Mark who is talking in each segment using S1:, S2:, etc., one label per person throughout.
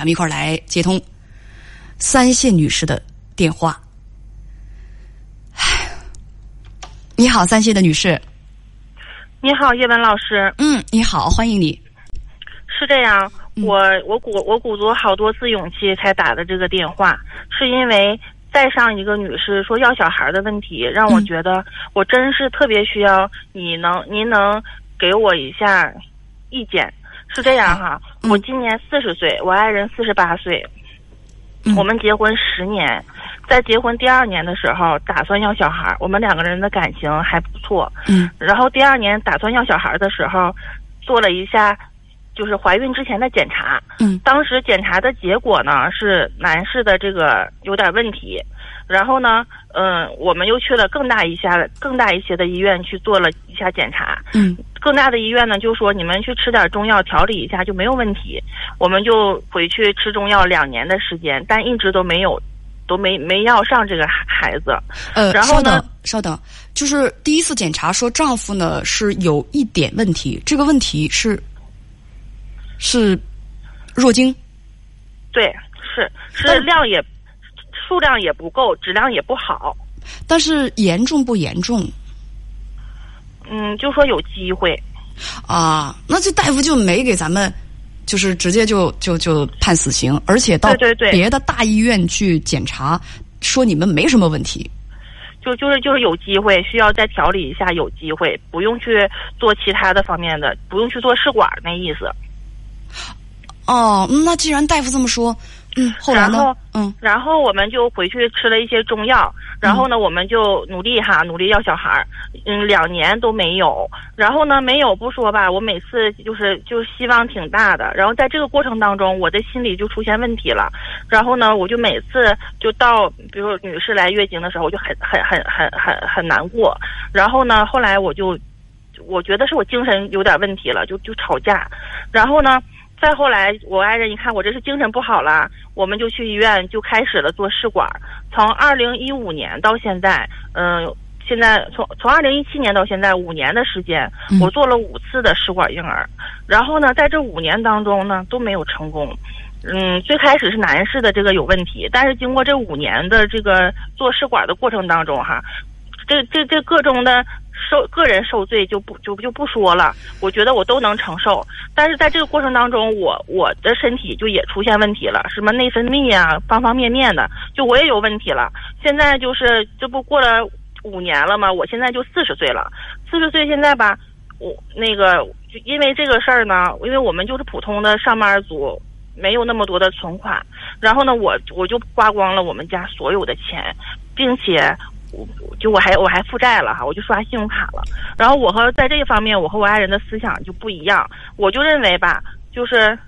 S1: 咱们一块儿来接通三线女士的电话。唉，你好，三线的女士。
S2: 你好，叶文老师。
S1: 嗯，你好，欢迎你。
S2: 是这样，我我鼓我鼓足好多次勇气才打的这个电话，是因为再上一个女士说要小孩的问题，让我觉得我真是特别需要你能您能给我一下意见。是这样哈，我今年四十岁，我爱人四十八岁，我们结婚十年，在结婚第二年的时候打算要小孩，我们两个人的感情还不错。
S1: 嗯，
S2: 然后第二年打算要小孩的时候，做了一下就是怀孕之前的检查。
S1: 嗯，
S2: 当时检查的结果呢是男士的这个有点问题，然后呢，嗯，我们又去了更大一下、更大一些的医院去做了一下检查。
S1: 嗯，
S2: 更大的医院呢就说你们去吃点中药调理一下就没有问题，我们就回去吃中药两年的时间，但一直都没有，都没没要上这个孩孩子。
S1: 呃，
S2: 然后呢
S1: 稍等，稍等，就是第一次检查说丈夫呢是有一点问题，这个问题是是弱精。
S2: 对，是
S1: 但
S2: 是量也数量也不够，质量也不好。
S1: 但是严重不严重
S2: 嗯，就说有机会。
S1: 啊？那这大夫就没给咱们，就是直接就就就判死刑，而且到
S2: 对对对
S1: 别的大医院去检查，说你们没什么问题。
S2: 就就是就是有机会，需要再调理一下，有机会，不用去做其他的方面的，不用去做试管那意思。
S1: 哦，嗯那既然大夫这么说，嗯，后来呢
S2: 然后？
S1: 嗯
S2: 然后我们就回去吃了一些中药，然后呢，我们就努力哈，努力要小孩儿，嗯，两年都没有。然后呢，没有不说吧，我每次就是就希望挺大的。然后在这个过程当中，我的心里就出现问题了。然后呢，我就每次就到，比如说女士来月经的时候，我就很很很很很很难过。然后呢，后来我就我觉得是我精神有点问题了，就就吵架。然后呢，再后来我爱人一看我这是精神不好了，我们就去医院就开始了做试管。从二零一五年到现在，嗯、现在从从二零一七年到现在五年的时间，
S1: 嗯
S2: 我做了五次的试管婴儿。然后呢，在这五年当中呢，都没有成功。嗯，最开始是男士的这个有问题，但是经过这五年的这个做试管的过程当中，哈，这这这各种的受个人受罪就不就就不说了，我觉得我都能承受。但是在这个过程当中，我我的身体就也出现问题了，什么内分泌啊，方方面面的，就我也有问题了。现在就是这不过了五年了吗？我现在就四十岁了，四十岁现在吧，我那个就因为这个事儿呢，因为我们就是普通的上班族。没有那么多的存款，然后呢，我我就花光了我们家所有的钱，并且我就我还我还负债了哈，我就刷信用卡了。然后我和在这一方面，我和我爱人的思想就不一样。我就认为吧，就是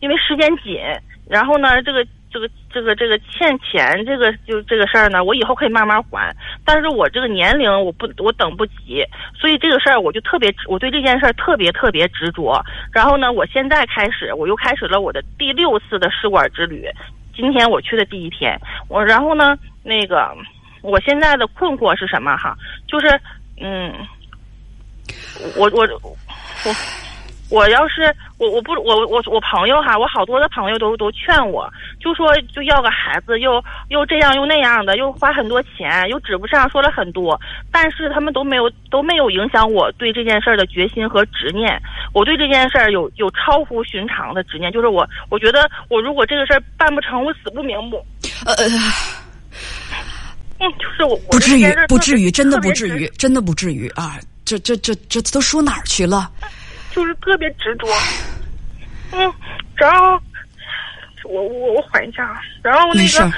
S2: 因为时间紧，然后呢，这个这个这个这个欠钱这个就这个事儿呢，我以后可以慢慢还。但是我这个年龄我不我等不及，所以这个事儿我就特别我对这件事儿特别特别执着。然后呢，我现在开始我又开始了我的第六次的试管之旅。今天我去的第一天，我然后呢，那个我现在的困惑是什么哈？就是嗯，我我我我要是我我不我我我朋友哈，我好多的朋友都都劝我，就说就要个孩子，又又这样又那样的，又花很多钱，又指不上，说了很多，但是他们都没有都没有影响我对这件事儿的决心和执念。我对这件事儿有有超乎寻常的执念，就是我我觉得我如果这个事儿办不成，我死不瞑目。
S1: 呃呃，
S2: 就是我
S1: 不至于，不至于，真的不
S2: 不
S1: 至于，真的不至于啊！这这这这都说哪儿去了？
S2: 就是特别执着。嗯，然后我我我缓一下啊，然后那个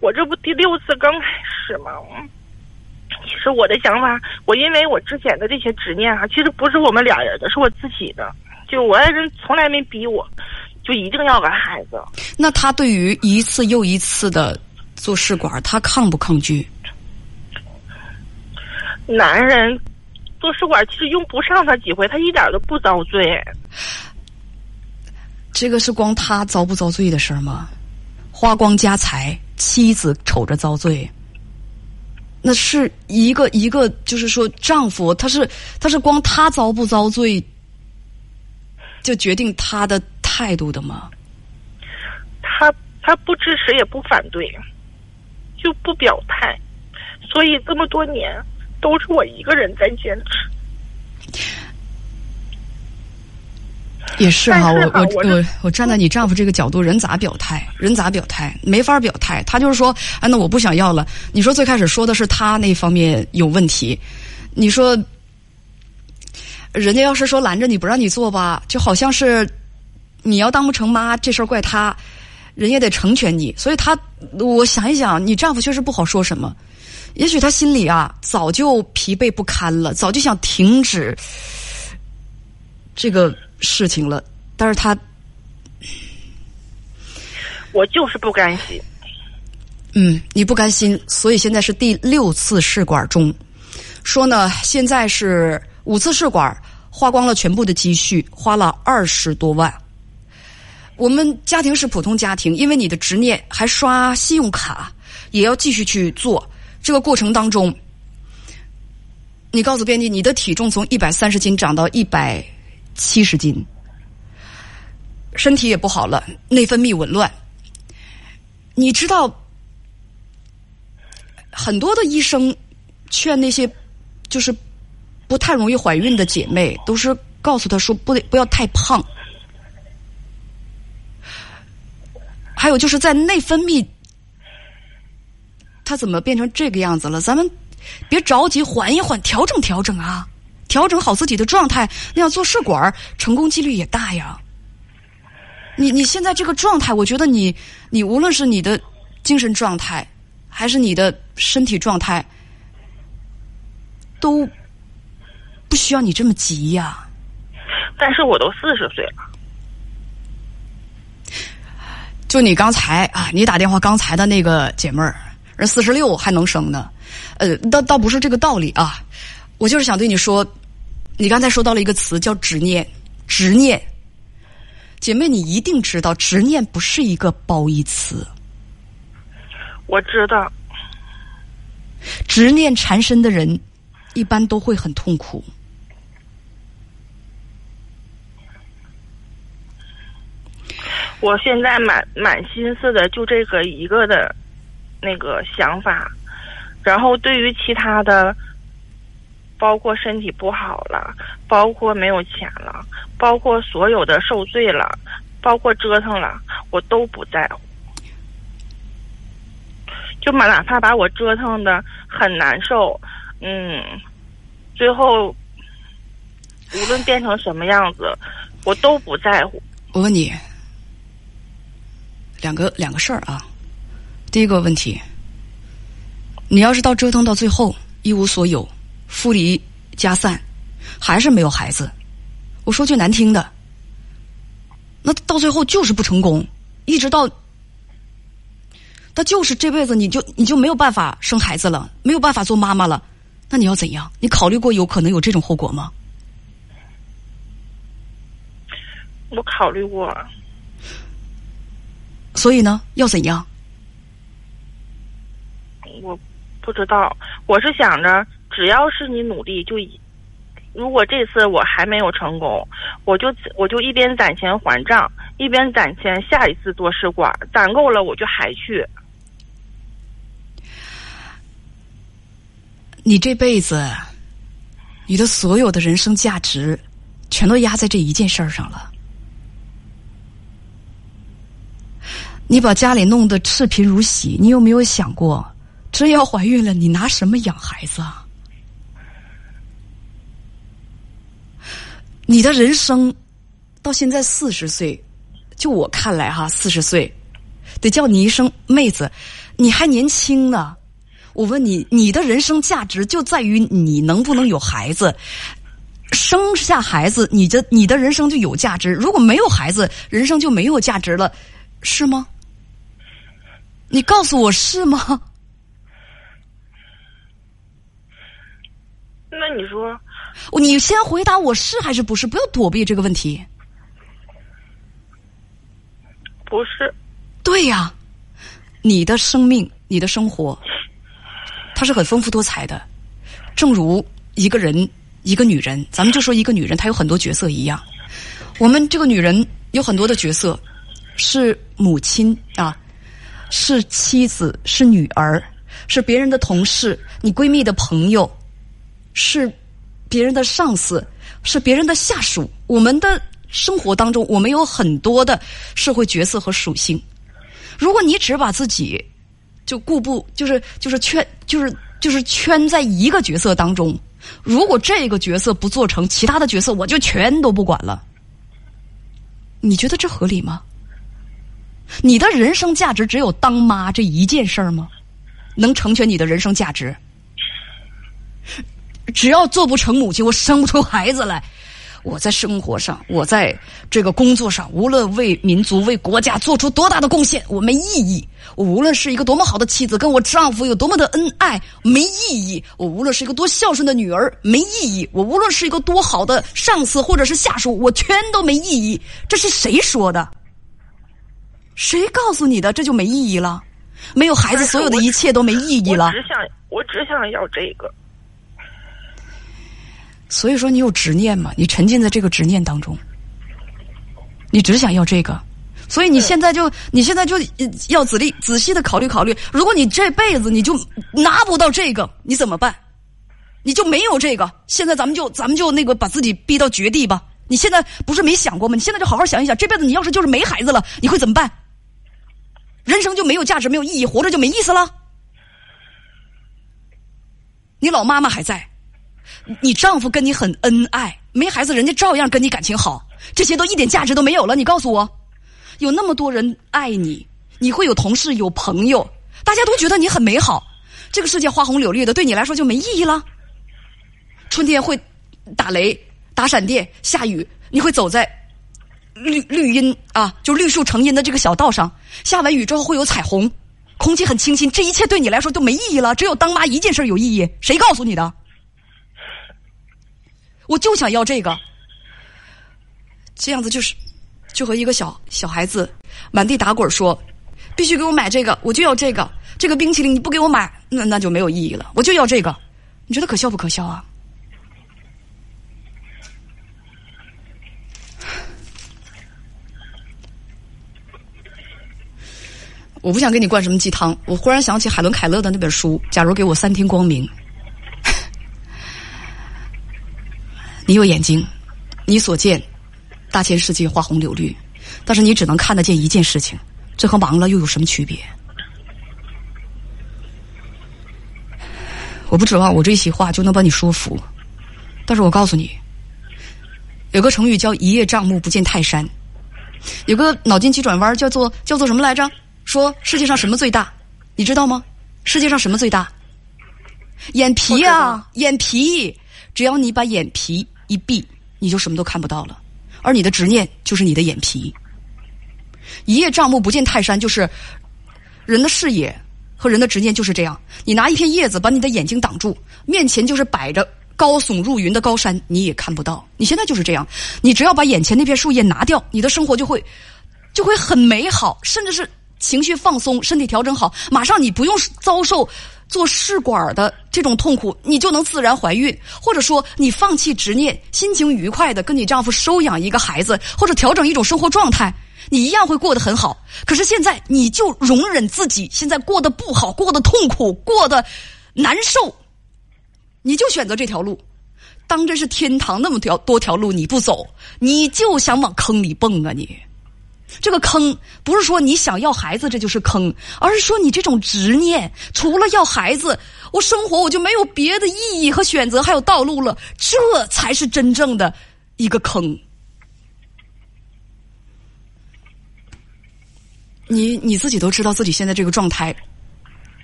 S2: 我这不第六次刚开始吗？嗯其实我的想法，我因为我之前的这些执念啊，其实不是我们俩人的，是我自己的。就我爱人从来没逼我，就一定要个孩子。
S1: 那他对于一次又一次的做试管，他抗不抗拒？
S2: 男人做试管其实用不上他几回，他一点都不遭罪。
S1: 这个是光他遭不遭罪的事儿吗？花光家财，妻子瞅着遭罪。那是一个一个，就是说，丈夫他是他是光他遭不遭罪，就决定他的态度的吗？
S2: 他他不支持也不反对，就不表态，所以这么多年都是我一个人在坚持。
S1: 也是哈，我我
S2: 我
S1: 我我站在你丈夫这个角度，人咋表态？人咋表态？没法表态。他就是说，哎，那我不想要了。你说最开始说的是他那方面有问题，你说，人家要是说拦着你不让你做吧，就好像是你要当不成妈，这事儿怪他，人也得成全你。所以他，我想一想，你丈夫确实不好说什么。也许他心里啊，早就疲惫不堪了，早就想停止这个。事情了，但是他，
S2: 我就是不甘心。
S1: 嗯，你不甘心，所以现在是第六次试管中，说呢，现在是五次试管，花光了全部的积蓄，花了二十多万。我们家庭是普通家庭，因为你的执念还刷信用卡，也要继续去做。这个过程当中，你告诉编辑，你的体重从一百三十斤涨到一百。七十斤，身体也不好了，内分泌紊乱。你知道，很多的医生劝那些就是不太容易怀孕的姐妹，都是告诉她说不得不要太胖。还有就是在内分泌，它怎么变成这个样子了？咱们别着急，缓一缓，调整调整啊。调整好自己的状态，那样做试管成功几率也大呀。你你现在这个状态，我觉得你你无论是你的精神状态，还是你的身体状态，都不需要你这么急呀。
S2: 但是我都四十岁了，
S1: 就你刚才啊，你打电话刚才的那个姐妹儿，人四十六还能生呢，呃，倒倒不是这个道理啊。我就是想对你说，你刚才说到了一个词叫执念，执念，姐妹，你一定知道，执念不是一个褒义词。
S2: 我知道，
S1: 执念缠身的人，一般都会很痛苦。
S2: 我现在满满心思的就这个一个的，那个想法，然后对于其他的。包括身体不好了，包括没有钱了，包括所有的受罪了，包括折腾了，我都不在乎。就嘛，哪怕把我折腾的很难受，嗯，最后无论变成什么样子，我都不在乎。
S1: 我问你，两个两个事儿啊。第一个问题，你要是到折腾到最后一无所有。夫离家散，还是没有孩子。我说句难听的，那到最后就是不成功，一直到，那就是这辈子你就你就没有办法生孩子了，没有办法做妈妈了。那你要怎样？你考虑过有可能有这种后果吗？
S2: 我考虑过。
S1: 所以呢，要怎样？
S2: 我不知道，我是想着。只要是你努力，就如果这次我还没有成功，我就我就一边攒钱还账，一边攒钱下一次做试管，攒够了我就还去。
S1: 你这辈子，你的所有的人生价值，全都压在这一件事儿上了。你把家里弄得赤贫如洗，你有没有想过，真要怀孕了，你拿什么养孩子啊？你的人生到现在四十岁，就我看来哈，四十岁得叫你一声妹子，你还年轻呢。我问你，你的人生价值就在于你能不能有孩子，生下孩子，你的你的人生就有价值。如果没有孩子，人生就没有价值了，是吗？你告诉我是吗？
S2: 那你说？
S1: 你先回答我是还是不是？不要躲避这个问题。
S2: 不是。
S1: 对呀，你的生命，你的生活，它是很丰富多彩的。正如一个人，一个女人，咱们就说一个女人，她有很多角色一样。我们这个女人有很多的角色，是母亲啊，是妻子，是女儿，是别人的同事，你闺蜜的朋友，是别人的上司，是别人的下属。我们的生活当中，我们有很多的社会角色和属性。如果你只把自己就固步，就是就是圈，就是就是圈在一个角色当中，如果这个角色不做成，其他的角色我就全都不管了。你觉得这合理吗？你的人生价值只有当妈这一件事儿吗？能成全你的人生价值？只要做不成母亲，我生不出孩子来。我在生活上，我在这个工作上，无论为民族、为国家做出多大的贡献，我没意义。我无论是一个多么好的妻子，跟我丈夫有多么的恩爱，没意义。我无论是一个多孝顺的女儿，没意义。我无论是一个多好的上司或者是下属，我全都没意义。这是谁说的？谁告诉你的？这就没意义了？没有孩子，所有的一切都没意义了。
S2: 我只想，我只想要这个。
S1: 所以说，你有执念嘛？你沉浸在这个执念当中，你只想要这个，所以你现在就，你现在就要仔细仔细的考虑考虑。如果你这辈子你就拿不到这个，你怎么办？你就没有这个。现在咱们就咱们就那个把自己逼到绝地吧。你现在不是没想过吗？你现在就好好想一想，这辈子你要是就是没孩子了，你会怎么办？人生就没有价值，没有意义，活着就没意思了。你老妈妈还在，你丈夫跟你很恩爱，没孩子人家照样跟你感情好，这些都一点价值都没有了。你告诉我，有那么多人爱你，你会有同事有朋友，大家都觉得你很美好，这个世界花红柳绿的，对你来说就没意义了。春天会打雷、打闪电、下雨，你会走在。绿绿荫啊，就绿树成荫的这个小道上，下完雨之后会有彩虹，空气很清新，这一切对你来说都没意义了。只有当妈一件事有意义，谁告诉你的？我就想要这个，这样子就是，就和一个小小孩子满地打滚说，必须给我买这个，我就要这个，这个冰淇淋你不给我买，那那就没有意义了。我就要这个，你觉得可笑不可笑啊？我不想给你灌什么鸡汤。我忽然想起海伦·凯勒的那本书《假如给我三天光明》。你有眼睛，你所见，大千世界花红柳绿，但是你只能看得见一件事情，这和盲了又有什么区别？我不指望我这一席话就能把你说服，但是我告诉你，有个成语叫“一叶障目，不见泰山”，有个脑筋急转弯叫做叫做什么来着？说世界上什么最大？你知道吗？世界上什么最大？眼皮啊，眼皮！只要你把眼皮一闭，你就什么都看不到了。而你的执念就是你的眼皮。一叶障目，不见泰山，就是人的视野和人的执念就是这样。你拿一片叶子把你的眼睛挡住，面前就是摆着高耸入云的高山，你也看不到。你现在就是这样。你只要把眼前那片树叶拿掉，你的生活就会就会很美好，甚至是。情绪放松，身体调整好，马上你不用遭受做试管的这种痛苦，你就能自然怀孕。或者说，你放弃执念，心情愉快的跟你丈夫收养一个孩子，或者调整一种生活状态，你一样会过得很好。可是现在，你就容忍自己现在过得不好，过得痛苦，过得难受，你就选择这条路。当这是天堂那么条多条路你不走，你就想往坑里蹦啊你！这个坑不是说你想要孩子这就是坑，而是说你这种执念，除了要孩子，我生活我就没有别的意义和选择，还有道路了，这才是真正的一个坑。你你自己都知道自己现在这个状态，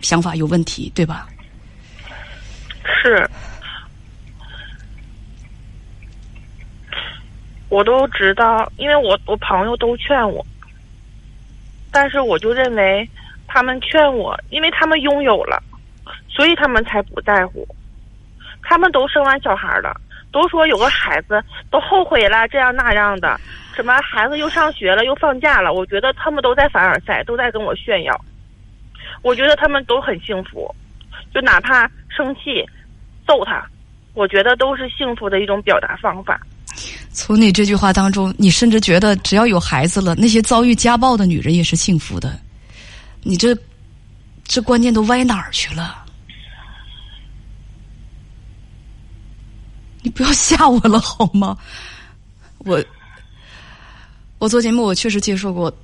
S1: 想法有问题，对吧？
S2: 是。我都知道，因为我我朋友都劝我，但是我就认为他们劝我，因为他们拥有了，所以他们才不在乎。他们都生完小孩了，都说有个孩子都后悔了，这样那样的，什么孩子又上学了，又放假了。我觉得他们都在凡尔赛，都在跟我炫耀。我觉得他们都很幸福，就哪怕生气揍他，我觉得都是幸福的一种表达方法。
S1: 从你这句话当中，你甚至觉得只要有孩子了，那些遭遇家暴的女人也是幸福的。你这这观念都歪哪儿去了？你不要吓我了好吗？我我做节目，我确实接受过，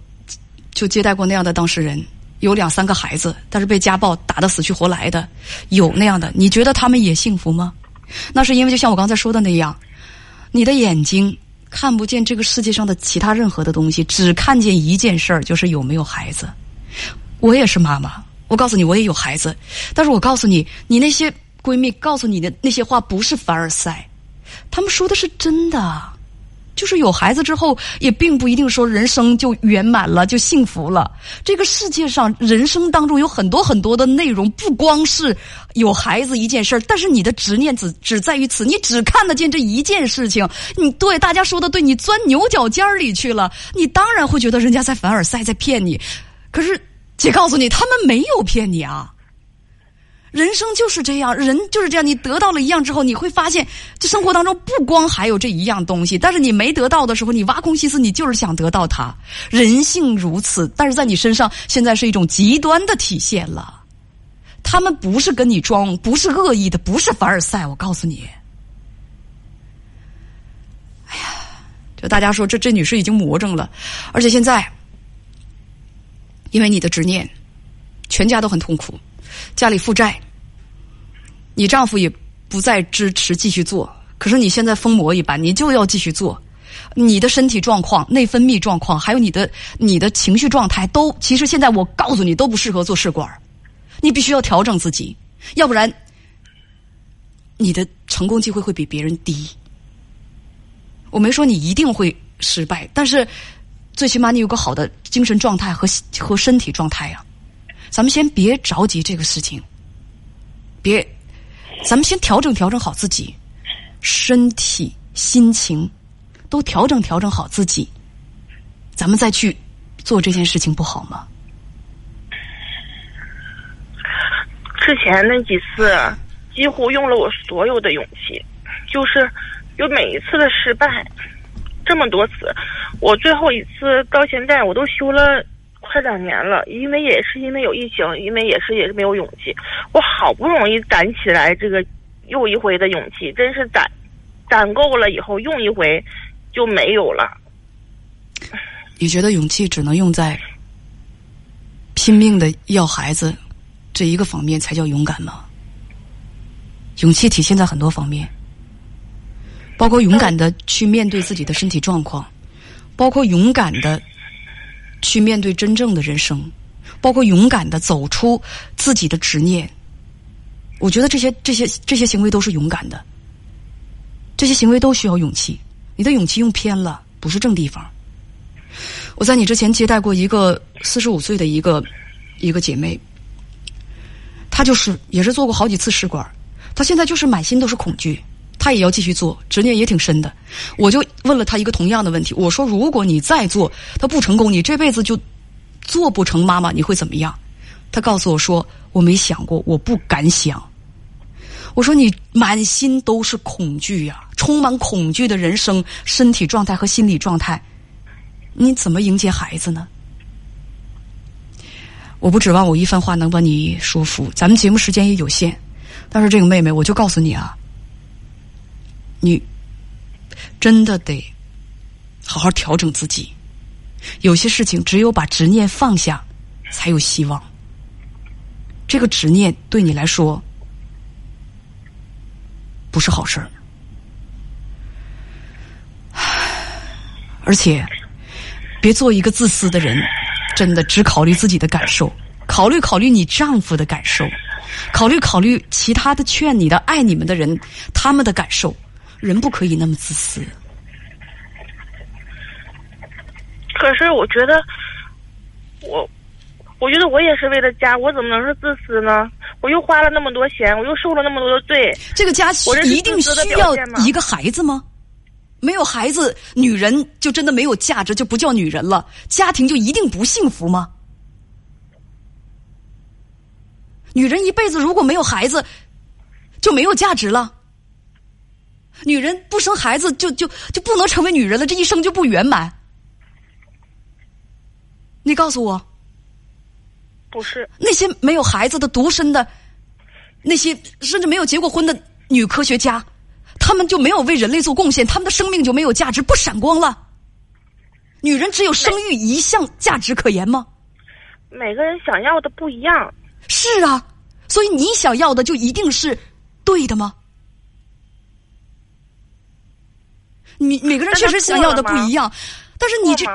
S1: 就接待过那样的当事人，有两三个孩子，但是被家暴打得死去活来的，有那样的。你觉得他们也幸福吗？那是因为就像我刚才说的那样，你的眼睛看不见这个世界上的其他任何的东西，只看见一件事儿，就是有没有孩子。我也是妈妈，我告诉你，我也有孩子，但是我告诉你，你那些。闺蜜告诉你的那些话不是凡尔赛，他们说的是真的。就是有孩子之后，也并不一定说人生就圆满了，就幸福了。这个世界上，人生当中有很多很多的内容，不光是有孩子一件事儿。但是你的执念只只在于此，你只看得见这一件事情。你对大家说的对，你钻牛角尖儿里去了，你当然会觉得人家在凡尔赛，在骗你。可是，姐告诉你，他们没有骗你啊。人生就是这样，人就是这样。你得到了一样之后，你会发现，这生活当中不光还有这一样东西。但是你没得到的时候，你挖空心思，你就是想得到它。人性如此，但是在你身上，现在是一种极端的体现了。他们不是跟你装，不是恶意的，不是凡尔赛。我告诉你，哎呀，就大家说这这女士已经魔怔了，而且现在因为你的执念，全家都很痛苦。家里负债，你丈夫也不再支持继续做，可是你现在疯魔一般，你就要继续做。你的身体状况、内分泌状况，还有你的你的情绪状态，都其实现在我告诉你都不适合做试管你必须要调整自己，要不然你的成功机会会比别人低。我没说你一定会失败，但是最起码你有个好的精神状态和和身体状态呀。咱们先别着急这个事情，别，咱们先调整调整好自己，身体、心情都调整调整好自己，咱们再去做这件事情，不好吗？
S2: 之前那几次几乎用了我所有的勇气，就是有每一次的失败，这么多次，我最后一次到现在我都修了。快两年了，因为也是因为有疫情，因为也是也是没有勇气。我好不容易攒起来这个又一回的勇气，真是攒攒够了以后用一回就没有了。
S1: 你觉得勇气只能用在拼命的要孩子这一个方面才叫勇敢吗？勇气体现在很多方面，包括勇敢的去面对自己的身体状况，包括勇敢的。去面对真正的人生，包括勇敢的走出自己的执念。我觉得这些这些这些行为都是勇敢的，这些行为都需要勇气。你的勇气用偏了，不是正地方。我在你之前接待过一个四十五岁的一个一个姐妹，她就是也是做过好几次试管，她现在就是满心都是恐惧。他也要继续做，执念也挺深的。我就问了他一个同样的问题，我说：“如果你再做，他不成功，你这辈子就做不成妈妈，你会怎么样？”他告诉我说：“我没想过，我不敢想。”我说：“你满心都是恐惧呀，充满恐惧的人生，身体状态和心理状态，你怎么迎接孩子呢？”我不指望我一番话能把你说服，咱们节目时间也有限，但是这个妹妹，我就告诉你啊。你真的得好好调整自己，有些事情只有把执念放下，才有希望。这个执念对你来说不是好事儿，而且别做一个自私的人，真的只考虑自己的感受，考虑考虑你丈夫的感受，考虑考虑其他的劝你的爱你们的人他们的感受。人不可以那么自私。
S2: 可是我觉得，我，我觉得我也是为了家，我怎么能是自私呢？我又花了那么多钱，我又受了那么多的罪。
S1: 这个家一定需要一个孩子吗？没有孩子，女人就真的没有价值，就不叫女人了？家庭就一定不幸福吗？女人一辈子如果没有孩子，就没有价值了？女人不生孩子就就就不能成为女人了，这一生就不圆满。你告诉我，
S2: 不是
S1: 那些没有孩子的独身的，那些甚至没有结过婚的女科学家，他们就没有为人类做贡献，他们的生命就没有价值，不闪光了。女人只有生育一项价值可言吗？
S2: 每个人想要的不一样。
S1: 是啊，所以你想要的就一定是对的吗？你每个人确实想要的不一样，但是你这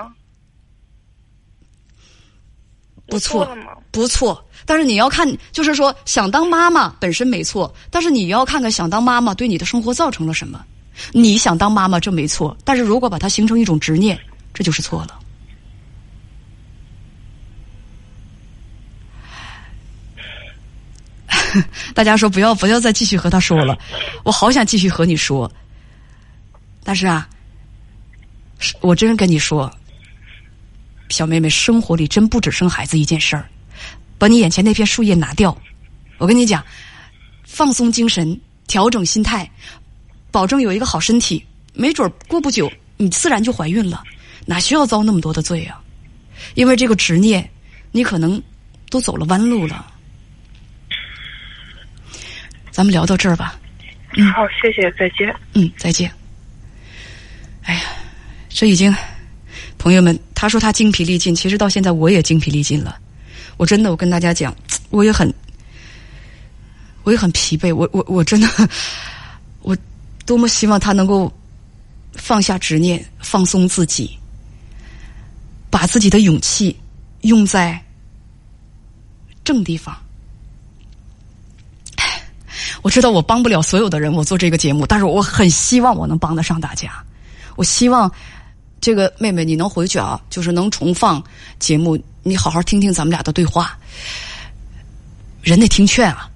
S1: 不错，不错。但是你要看，就是说想当妈妈本身没错，但是你要看看想当妈妈对你的生活造成了什么。你想当妈妈这没错，但是如果把它形成一种执念，这就是错了。大家说不要不要再继续和他说了，我好想继续和你说。但是啊，我真跟你说，小妹妹，生活里真不止生孩子一件事儿。把你眼前那片树叶拿掉，我跟你讲，放松精神，调整心态，保证有一个好身体，没准过不久你自然就怀孕了，哪需要遭那么多的罪啊？因为这个执念，你可能都走了弯路了。咱们聊到这儿吧。
S2: 嗯，好，谢谢，再见。
S1: 嗯，再见。哎呀，这已经，朋友们，他说他精疲力尽，其实到现在我也精疲力尽了。我真的，我跟大家讲，我也很，我也很疲惫。我我我真的，我多么希望他能够放下执念，放松自己，把自己的勇气用在正地方。我知道我帮不了所有的人，我做这个节目，但是我很希望我能帮得上大家。我希望这个妹妹你能回去啊，就是能重放节目，你好好听听咱们俩的对话。人得听劝啊。